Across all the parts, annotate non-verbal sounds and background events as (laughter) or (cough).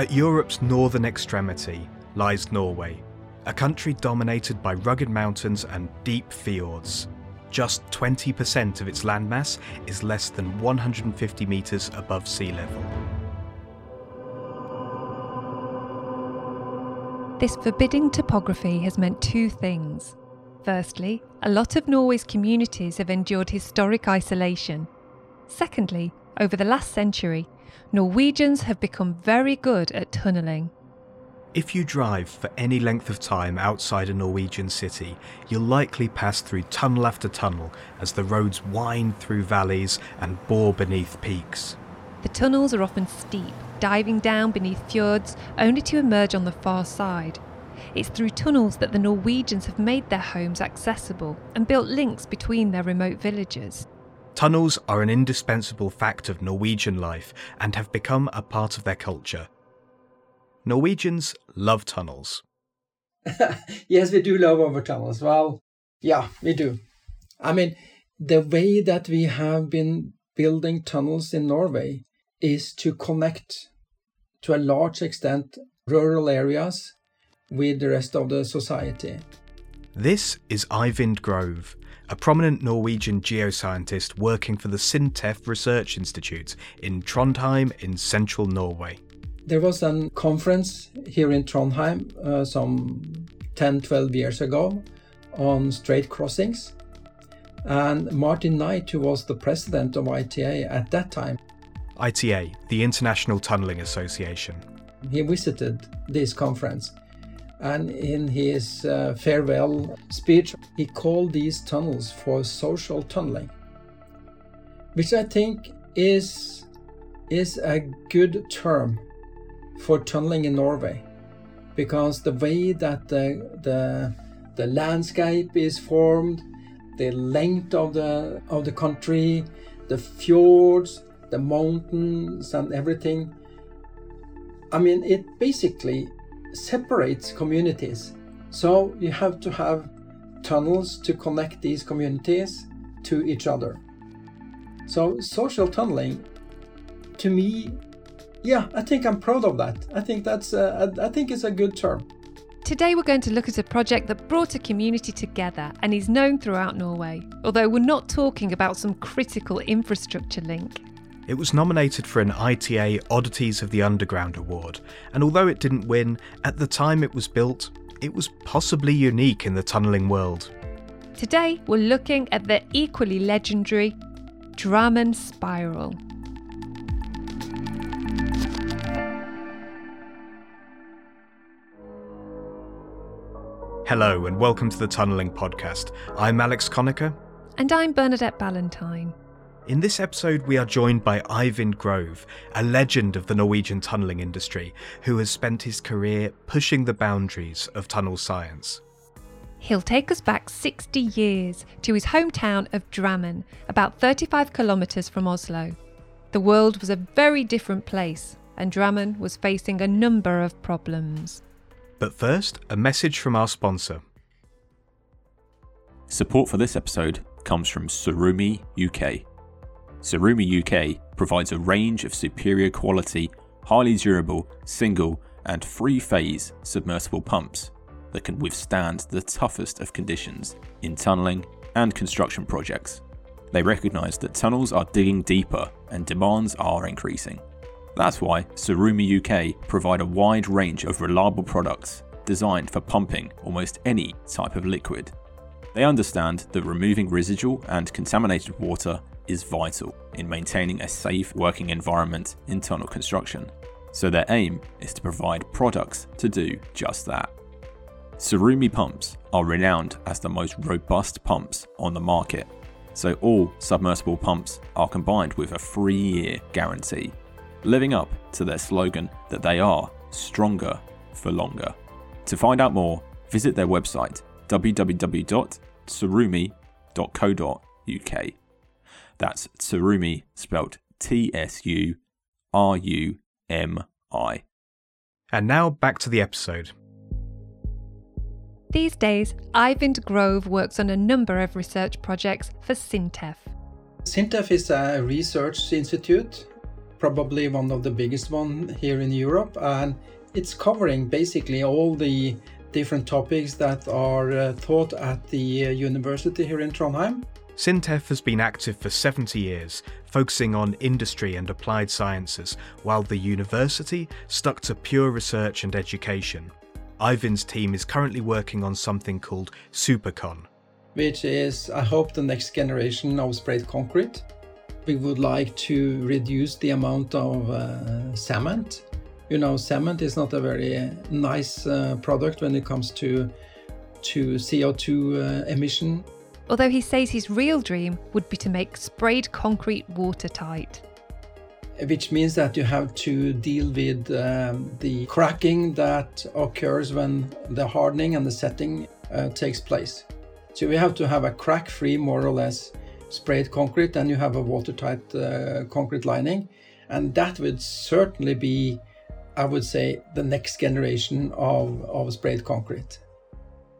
At Europe's northern extremity lies Norway, a country dominated by rugged mountains and deep fjords. Just 20% of its landmass is less than 150 metres above sea level. This forbidding topography has meant two things. Firstly, a lot of Norway's communities have endured historic isolation. Secondly, over the last century, Norwegians have become very good at tunnelling. If you drive for any length of time outside a Norwegian city, you'll likely pass through tunnel after tunnel as the roads wind through valleys and bore beneath peaks. The tunnels are often steep, diving down beneath fjords only to emerge on the far side. It's through tunnels that the Norwegians have made their homes accessible and built links between their remote villages. Tunnels are an indispensable fact of Norwegian life and have become a part of their culture. Norwegians love tunnels. (laughs) yes, we do love our tunnels. Well, yeah, we do. I mean, the way that we have been building tunnels in Norway is to connect to a large extent rural areas with the rest of the society. This is Eivind Grove, a prominent Norwegian geoscientist working for the SINTEF Research Institute in Trondheim in central Norway. There was a conference here in Trondheim uh, some 10 12 years ago on strait crossings. And Martin Knight, who was the president of ITA at that time, ITA, the International Tunnelling Association. He visited this conference and in his uh, farewell speech, he called these tunnels for social tunneling, which I think is, is a good term for tunneling in Norway because the way that the, the, the landscape is formed, the length of the, of the country, the fjords, the mountains, and everything. I mean, it basically separates communities. So you have to have tunnels to connect these communities to each other. So social tunneling, to me, yeah, I think I'm proud of that. I think that's uh, a, I think it's a good term. Today we're going to look at a project that brought a community together and is known throughout Norway, although we're not talking about some critical infrastructure link. It was nominated for an ITA Oddities of the Underground award, and although it didn't win, at the time it was built, it was possibly unique in the tunnelling world. Today we're looking at the equally legendary Drammen Spiral. Hello and welcome to the Tunnelling Podcast. I'm Alex Conacher. And I'm Bernadette Ballantyne. In this episode, we are joined by Eivind Grove, a legend of the Norwegian tunnelling industry who has spent his career pushing the boundaries of tunnel science. He'll take us back 60 years to his hometown of Drammen, about 35 kilometres from Oslo. The world was a very different place, and Drammen was facing a number of problems. But first, a message from our sponsor. Support for this episode comes from Tsurumi UK Tsurumi UK provides a range of superior quality, highly durable, single, and free phase submersible pumps that can withstand the toughest of conditions in tunnelling and construction projects. They recognise that tunnels are digging deeper and demands are increasing. That's why Tsurumi UK provide a wide range of reliable products designed for pumping almost any type of liquid. They understand that removing residual and contaminated water is vital in maintaining a safe working environment in tunnel construction, so their aim is to provide products to do just that. Tsurumi pumps are renowned as the most robust pumps on the market, so all submersible pumps are combined with a free year guarantee, living up to their slogan that they are stronger for longer. To find out more, visit their website www.tsurumi.co.uk. That's Tsurumi, spelt T S U R U M I. And now back to the episode. These days, Eivind Grove works on a number of research projects for SINTEF. SINTEF is a research institute probably one of the biggest one here in Europe, and it's covering basically all the different topics that are uh, taught at the uh, university here in Trondheim. SINTEF has been active for 70 years, focusing on industry and applied sciences, while the university stuck to pure research and education. Eivind's team is currently working on something called Supercon, which is, I hope, the next generation of sprayed concrete. We would like to reduce the amount of uh, cement. You know, cement is not a very nice uh, product when it comes to to CO2 uh, emission although he says his real dream would be to make sprayed concrete watertight. Which means that you have to deal with um, the cracking that occurs when the hardening and the setting uh, takes place. So we have to have a crack free, more or less, sprayed concrete, and you have a watertight uh, concrete lining. And that would certainly be, I would say, the next generation of, of sprayed concrete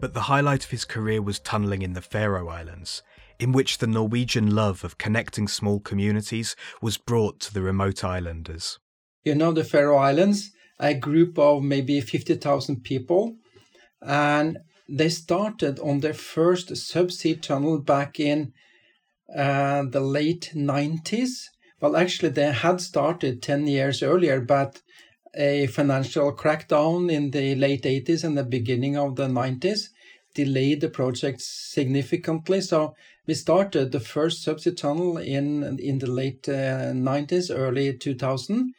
but the highlight of his career was tunnelling in the Faroe Islands, in which the Norwegian love of connecting small communities was brought to the remote islanders. You know, the Faroe Islands, a group of maybe 50,000 people, and they started on their first subsea tunnel back in uh, the late 90s. Well, actually, they had started 10 years earlier, but a financial crackdown in the late 80s and the beginning of the 90s delayed the project significantly. So we started the first subsea tunnel in in the late uh, 90s, early 2000,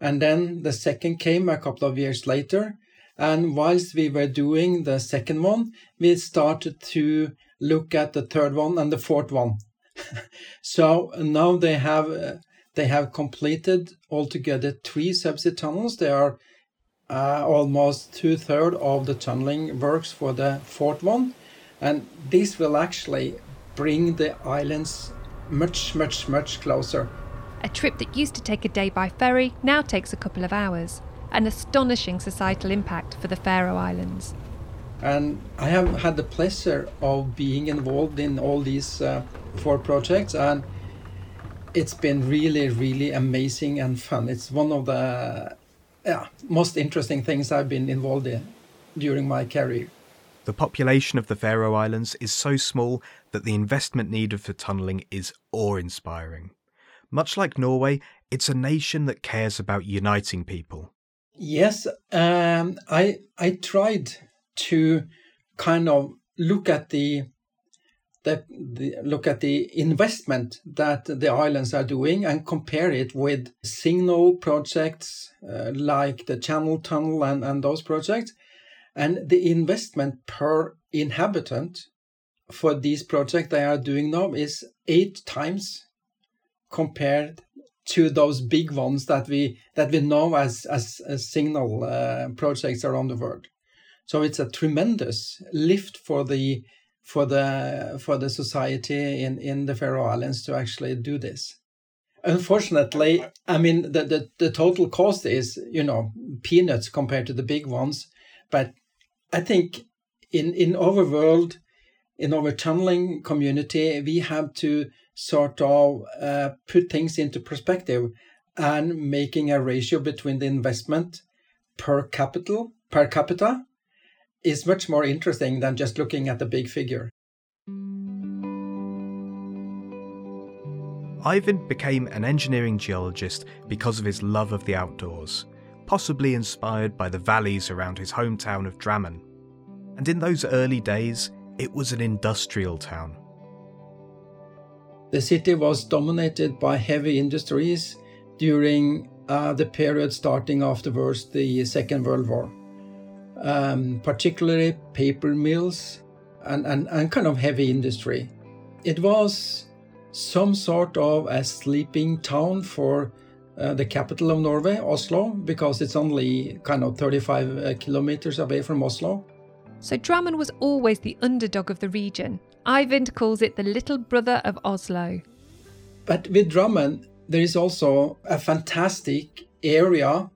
and then the second came a couple of years later. And whilst we were doing the second one, we started to look at the third one and the fourth one. (laughs) so now they have uh, they have completed altogether three subsea tunnels. They are uh, almost two thirds of the tunneling works for the fourth one, and this will actually bring the islands much, much, much closer. A trip that used to take a day by ferry now takes a couple of hours. An astonishing societal impact for the Faroe Islands. And I have had the pleasure of being involved in all these uh, four projects, and it's been really, really amazing and fun. It's one of the yeah, most interesting things I've been involved in during my career. The population of the Faroe Islands is so small that the investment needed for tunnelling is awe inspiring. Much like Norway, it's a nation that cares about uniting people. Yes, um, I I tried to kind of look at the the, the, look at the investment that the islands are doing and compare it with signal projects uh, like the Channel Tunnel and, and those projects. And the investment per inhabitant for these projects they are doing now is eight times compared to those big ones that we that we know as as, as signal uh, projects around the world. So it's a tremendous lift for the for the for the society in in the Faroe Islands to actually do this. Unfortunately, I mean the, the the total cost is you know peanuts compared to the big ones, but I think in in our world, in our tunneling community, we have to sort of uh, put things into perspective and making a ratio between the investment per capital per capita is much more interesting than just looking at the big figure. Eivind became an engineering geologist because of his love of the outdoors, possibly inspired by the valleys around his hometown of Drammen. And in those early days, it was an industrial town. The city was dominated by heavy industries during uh, the period starting afterwards the Second World War um, particularly paper mills and, and, and kind of heavy industry. It was some sort of a sleeping town for uh, the capital of Norway, Oslo, because it's only kind of 35 uh, kilometers away from Oslo. So Drammen was always the underdog of the region. Eivind calls it the little brother of Oslo. But with Drammen, there is also a fantastic area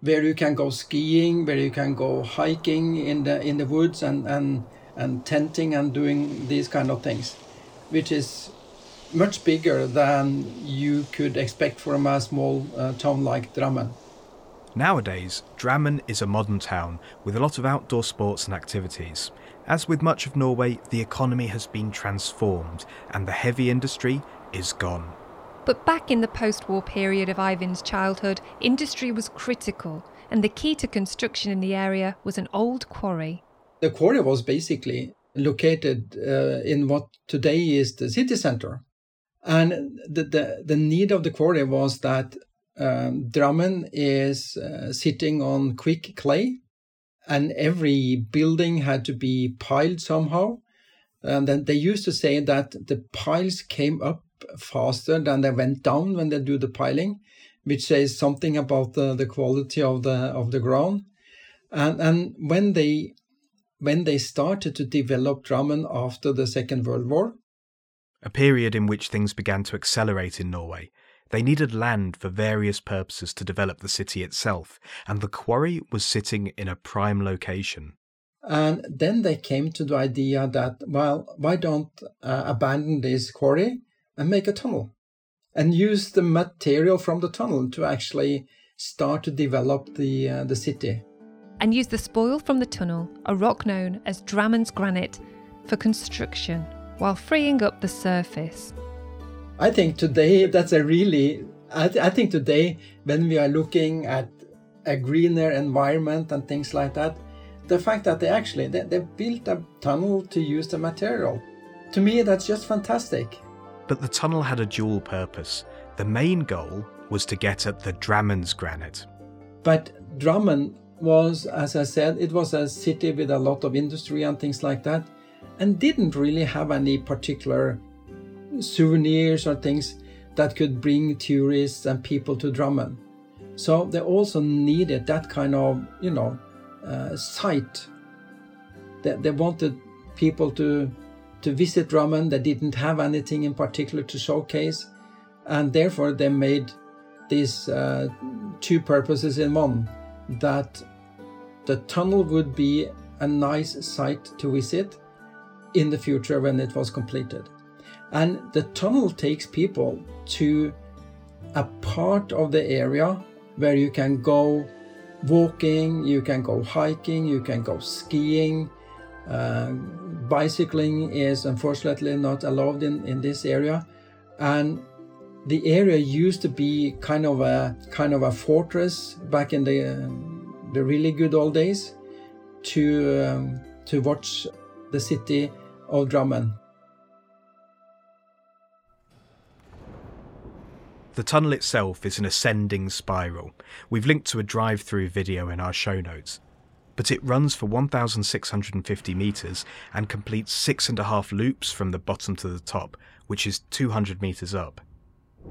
where you can go skiing, where you can go hiking in the in the woods and and and tenting and doing these kind of things, which is much bigger than you could expect from a small uh, town like Drammen. Nowadays, Drammen is a modern town with a lot of outdoor sports and activities. As with much of Norway, the economy has been transformed and the heavy industry is gone. But back in the post war period of Eivind's childhood, industry was critical, and the key to construction in the area was an old quarry. The quarry was basically located uh, in what today is the city center. And the, the, the need of the quarry was that um, is uh, sitting on quick clay, and every building had to be piled somehow. And then they used to say that the piles came up faster than they went down when they do the piling, which says something about the, the quality of the of the ground. And and when they when they started to develop Drammen after the Second World War, a period in which things began to accelerate in Norway, they needed land for various purposes to develop the city itself, and the quarry was sitting in a prime location. And then they came to the idea that, well, why don't uh, abandon this quarry and make a tunnel and use the material from the tunnel to actually start to develop the, uh, the city? And use the spoil from the tunnel, a rock known as Drammen's granite, for construction while freeing up the surface. I think today that's a really, I, th- I think today when we are looking at a greener environment and things like that, the fact that they actually they, they built a tunnel to use the material, to me that's just fantastic. But the tunnel had a dual purpose. The main goal was to get at the Drammen's granite. But Drammen was, as I said, it was a city with a lot of industry and things like that, and didn't really have any particular souvenirs or things that could bring tourists and people to Drammen. So they also needed that kind of, you know, uh, site. They, they wanted people to to visit Drammen. They didn't have anything in particular to showcase, and therefore they made these uh, two purposes in one. That the tunnel would be a nice site to visit in the future when it was completed. And the tunnel takes people to a part of the area where you can go walking, you can go hiking, you can go skiing. Uh, bicycling is unfortunately not allowed in, in this area. And the area used to be kind of a kind of a fortress back in the uh, the really good old days to um, to watch the city of Drammen. The tunnel itself is an ascending spiral. We've linked to a drive through video in our show notes. But it runs for 1,650 metres and completes six and a half loops from the bottom to the top, which is 200 metres up.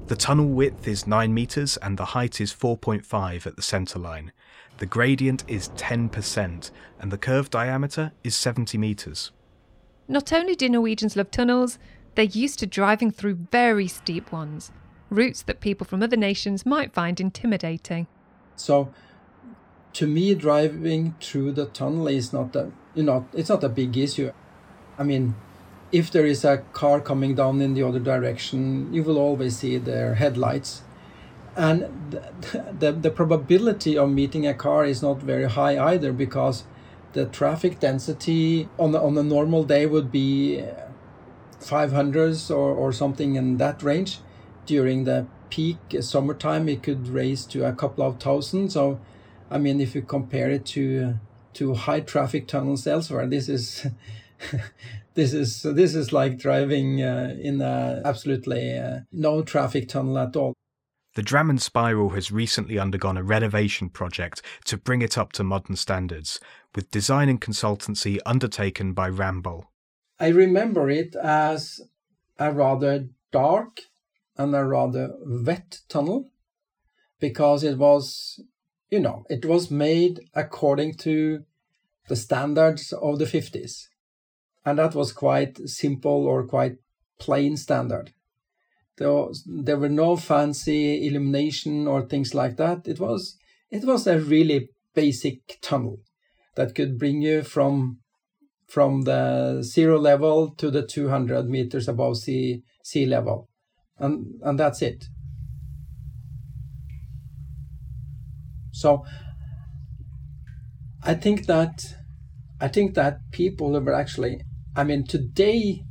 The tunnel width is 9 metres and the height is 4.5 at the centre line. The gradient is 10% and the curve diameter is 70 metres. Not only do Norwegians love tunnels, they're used to driving through very steep ones routes that people from other nations might find intimidating. So, to me, driving through the tunnel is not a you know it's not a big issue. I mean, if there is a car coming down in the other direction, you will always see their headlights, and the, (laughs) the, the probability of meeting a car is not very high either because the traffic density on a, on a normal day would be 500s or, or something in that range. During the peak summertime it could raise to a couple of thousand. So i mean if you compare it to to high traffic tunnels elsewhere this is (laughs) this is this is like driving uh, in a absolutely uh, no traffic tunnel at all the Drammen Spiral has recently undergone a renovation project to bring it up to modern standards, with design and consultancy undertaken by Ramboll. I remember it as a rather dark and a rather wet tunnel because it was, you know, it was made according to the standards of the 50s. And that was quite simple or quite plain standard. There, was, there were no fancy illumination or things like that. It was it was a really basic tunnel that could bring you from from the zero level to the 200 meters above sea, sea level. And, and that's it. So I think that I think that people who were actually I mean today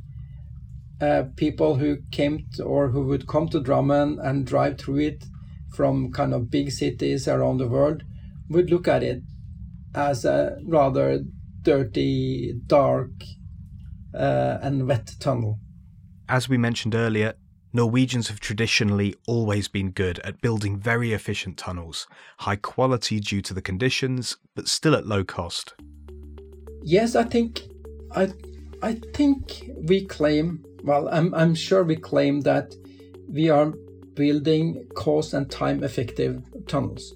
uh, people who came to, or who would come to Drammen and drive through it from kind of big cities around the world would look at it as a rather dirty, dark, uh, and wet tunnel. As we mentioned earlier, Norwegians have traditionally always been good at building very efficient tunnels, high quality due to the conditions, but still at low cost. Yes, I think I I think we claim, well, I'm I'm sure we claim that we are building cost and time effective tunnels.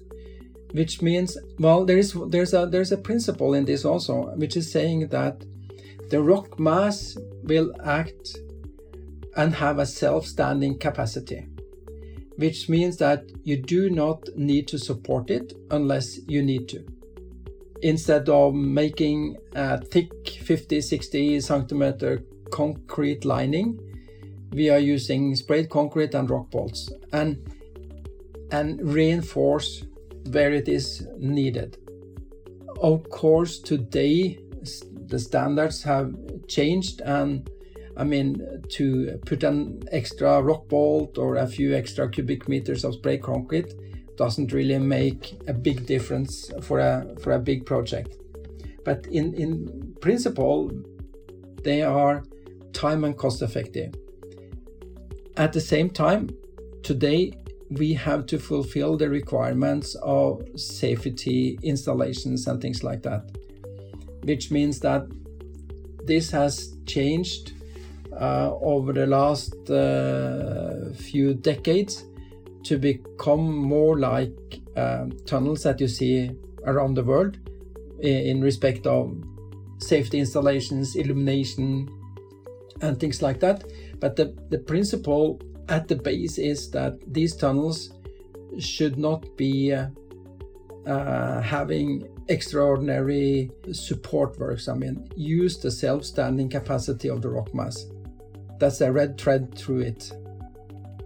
Which means well there is there's a there's a principle in this also, which is saying that the rock mass will act and have a self-standing capacity, which means that you do not need to support it unless you need to. Instead of making a thick 50 60 centimeter concrete lining, we are using sprayed concrete and rock bolts and and reinforce where it is needed. Of course, today the standards have changed and I mean, to put an extra rock bolt or a few extra cubic meters of spray concrete doesn't really make a big difference for a for a big project. But in in principle, they are time and cost effective. At the same time, today we have to fulfill the requirements of safety installations and things like that, which means that this has changed over the last uh, few decades to become more like um, tunnels that you see around the world in respect of safety installations, illumination, and things like that. But the, the principle at the base is that these tunnels should not be uh, uh, having extraordinary support works. I mean, use the self standing capacity of the rock mass. That's a red thread through it.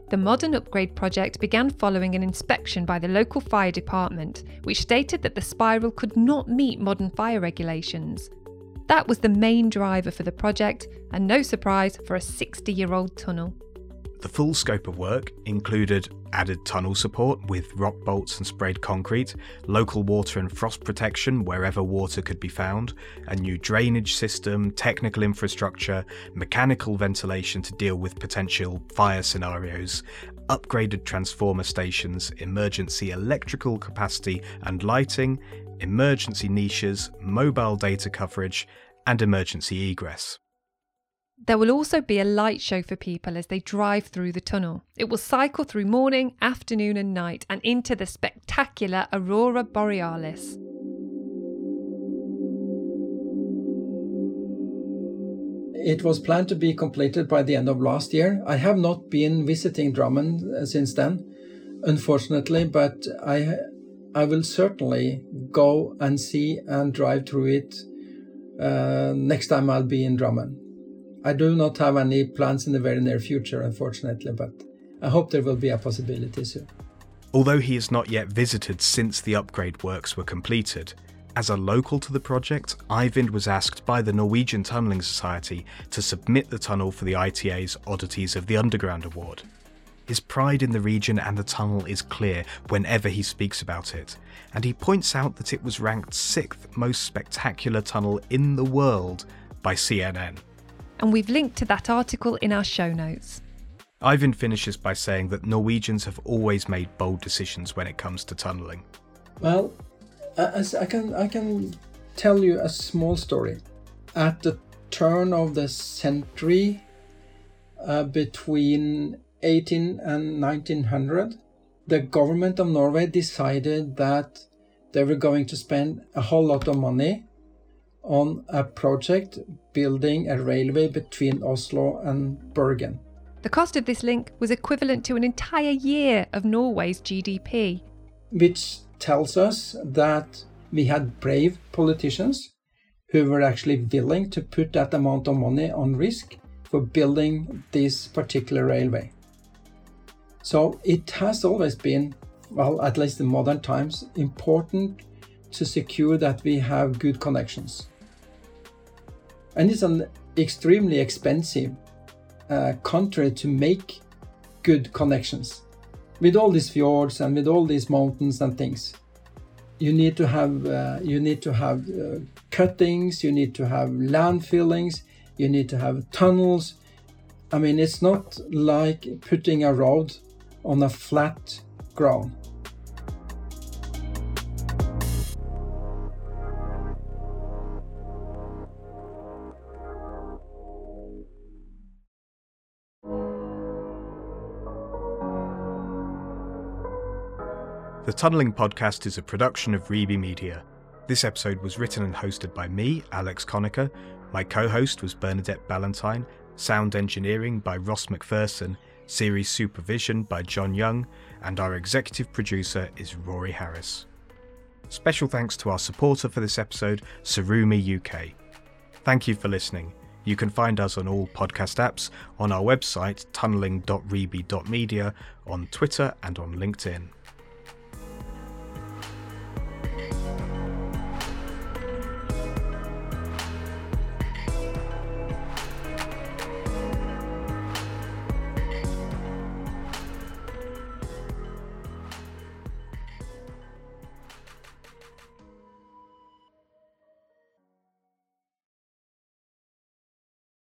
The modern upgrade project began following an inspection by the local fire department, which stated that the spiral could not meet modern fire regulations. That was the main driver for the project, and no surprise for a 60 year old tunnel. The full scope of work included added tunnel support with rock bolts and sprayed concrete, local water and frost protection wherever water could be found, a new drainage system, technical infrastructure, mechanical ventilation to deal with potential fire scenarios, upgraded transformer stations, emergency electrical capacity and lighting, emergency niches, mobile data coverage, and emergency egress. There will also be a light show for people as they drive through the tunnel. It will cycle through morning, afternoon, and night and into the spectacular Aurora Borealis. It was planned to be completed by the end of last year. I have not been visiting Drammen uh, since then, unfortunately, but I I will certainly go and see and drive through it uh, next time I'll be in Drammen. I do not have any plans in the very near future, unfortunately, but I hope there will be a possibility soon. Although he has not yet visited since the upgrade works were completed, as a local to the project, Eivind was asked by the Norwegian Tunnelling Society to submit the tunnel for the ITA's Oddities of the Underground Award. His pride in the region and the tunnel is clear whenever he speaks about it, and he points out that it was ranked sixth most spectacular tunnel in the world by CNN and we've linked to that article in our show notes. Eivind finishes by saying that Norwegians have always made bold decisions when it comes to tunnelling. Well, I can I can tell you a small story. At the turn of the century, uh, between 18 and 1900, the government of Norway decided that they were going to spend a whole lot of money on a project building a railway between Oslo and Bergen. The cost of this link was equivalent to an entire year of Norway's GDP. Which tells us that we had brave politicians who were actually willing to put that amount of money on risk for building this particular railway. So it has always been, well, at least in modern times, important to secure that we have good connections. And it's an extremely expensive uh, country to make good connections. With all these fjords and with all these mountains and things, you need to have uh, you need to have uh, cuttings, you need to have land fillings, you need to have tunnels. I mean, it's not like putting a road on a flat ground. The Tunnelling Podcast is a production of Reby Media. This episode was written and hosted by me, Alex Conacher. My co host was Bernadette Ballantyne, sound engineering by Ross McPherson, series supervision by John Young, and our executive producer is Rory Harris. Special thanks to our supporter for this episode, Tsurumi UK. Thank you for listening. You can find us on all podcast apps, on our website, tunnelling.reby.media, on Twitter, and on LinkedIn.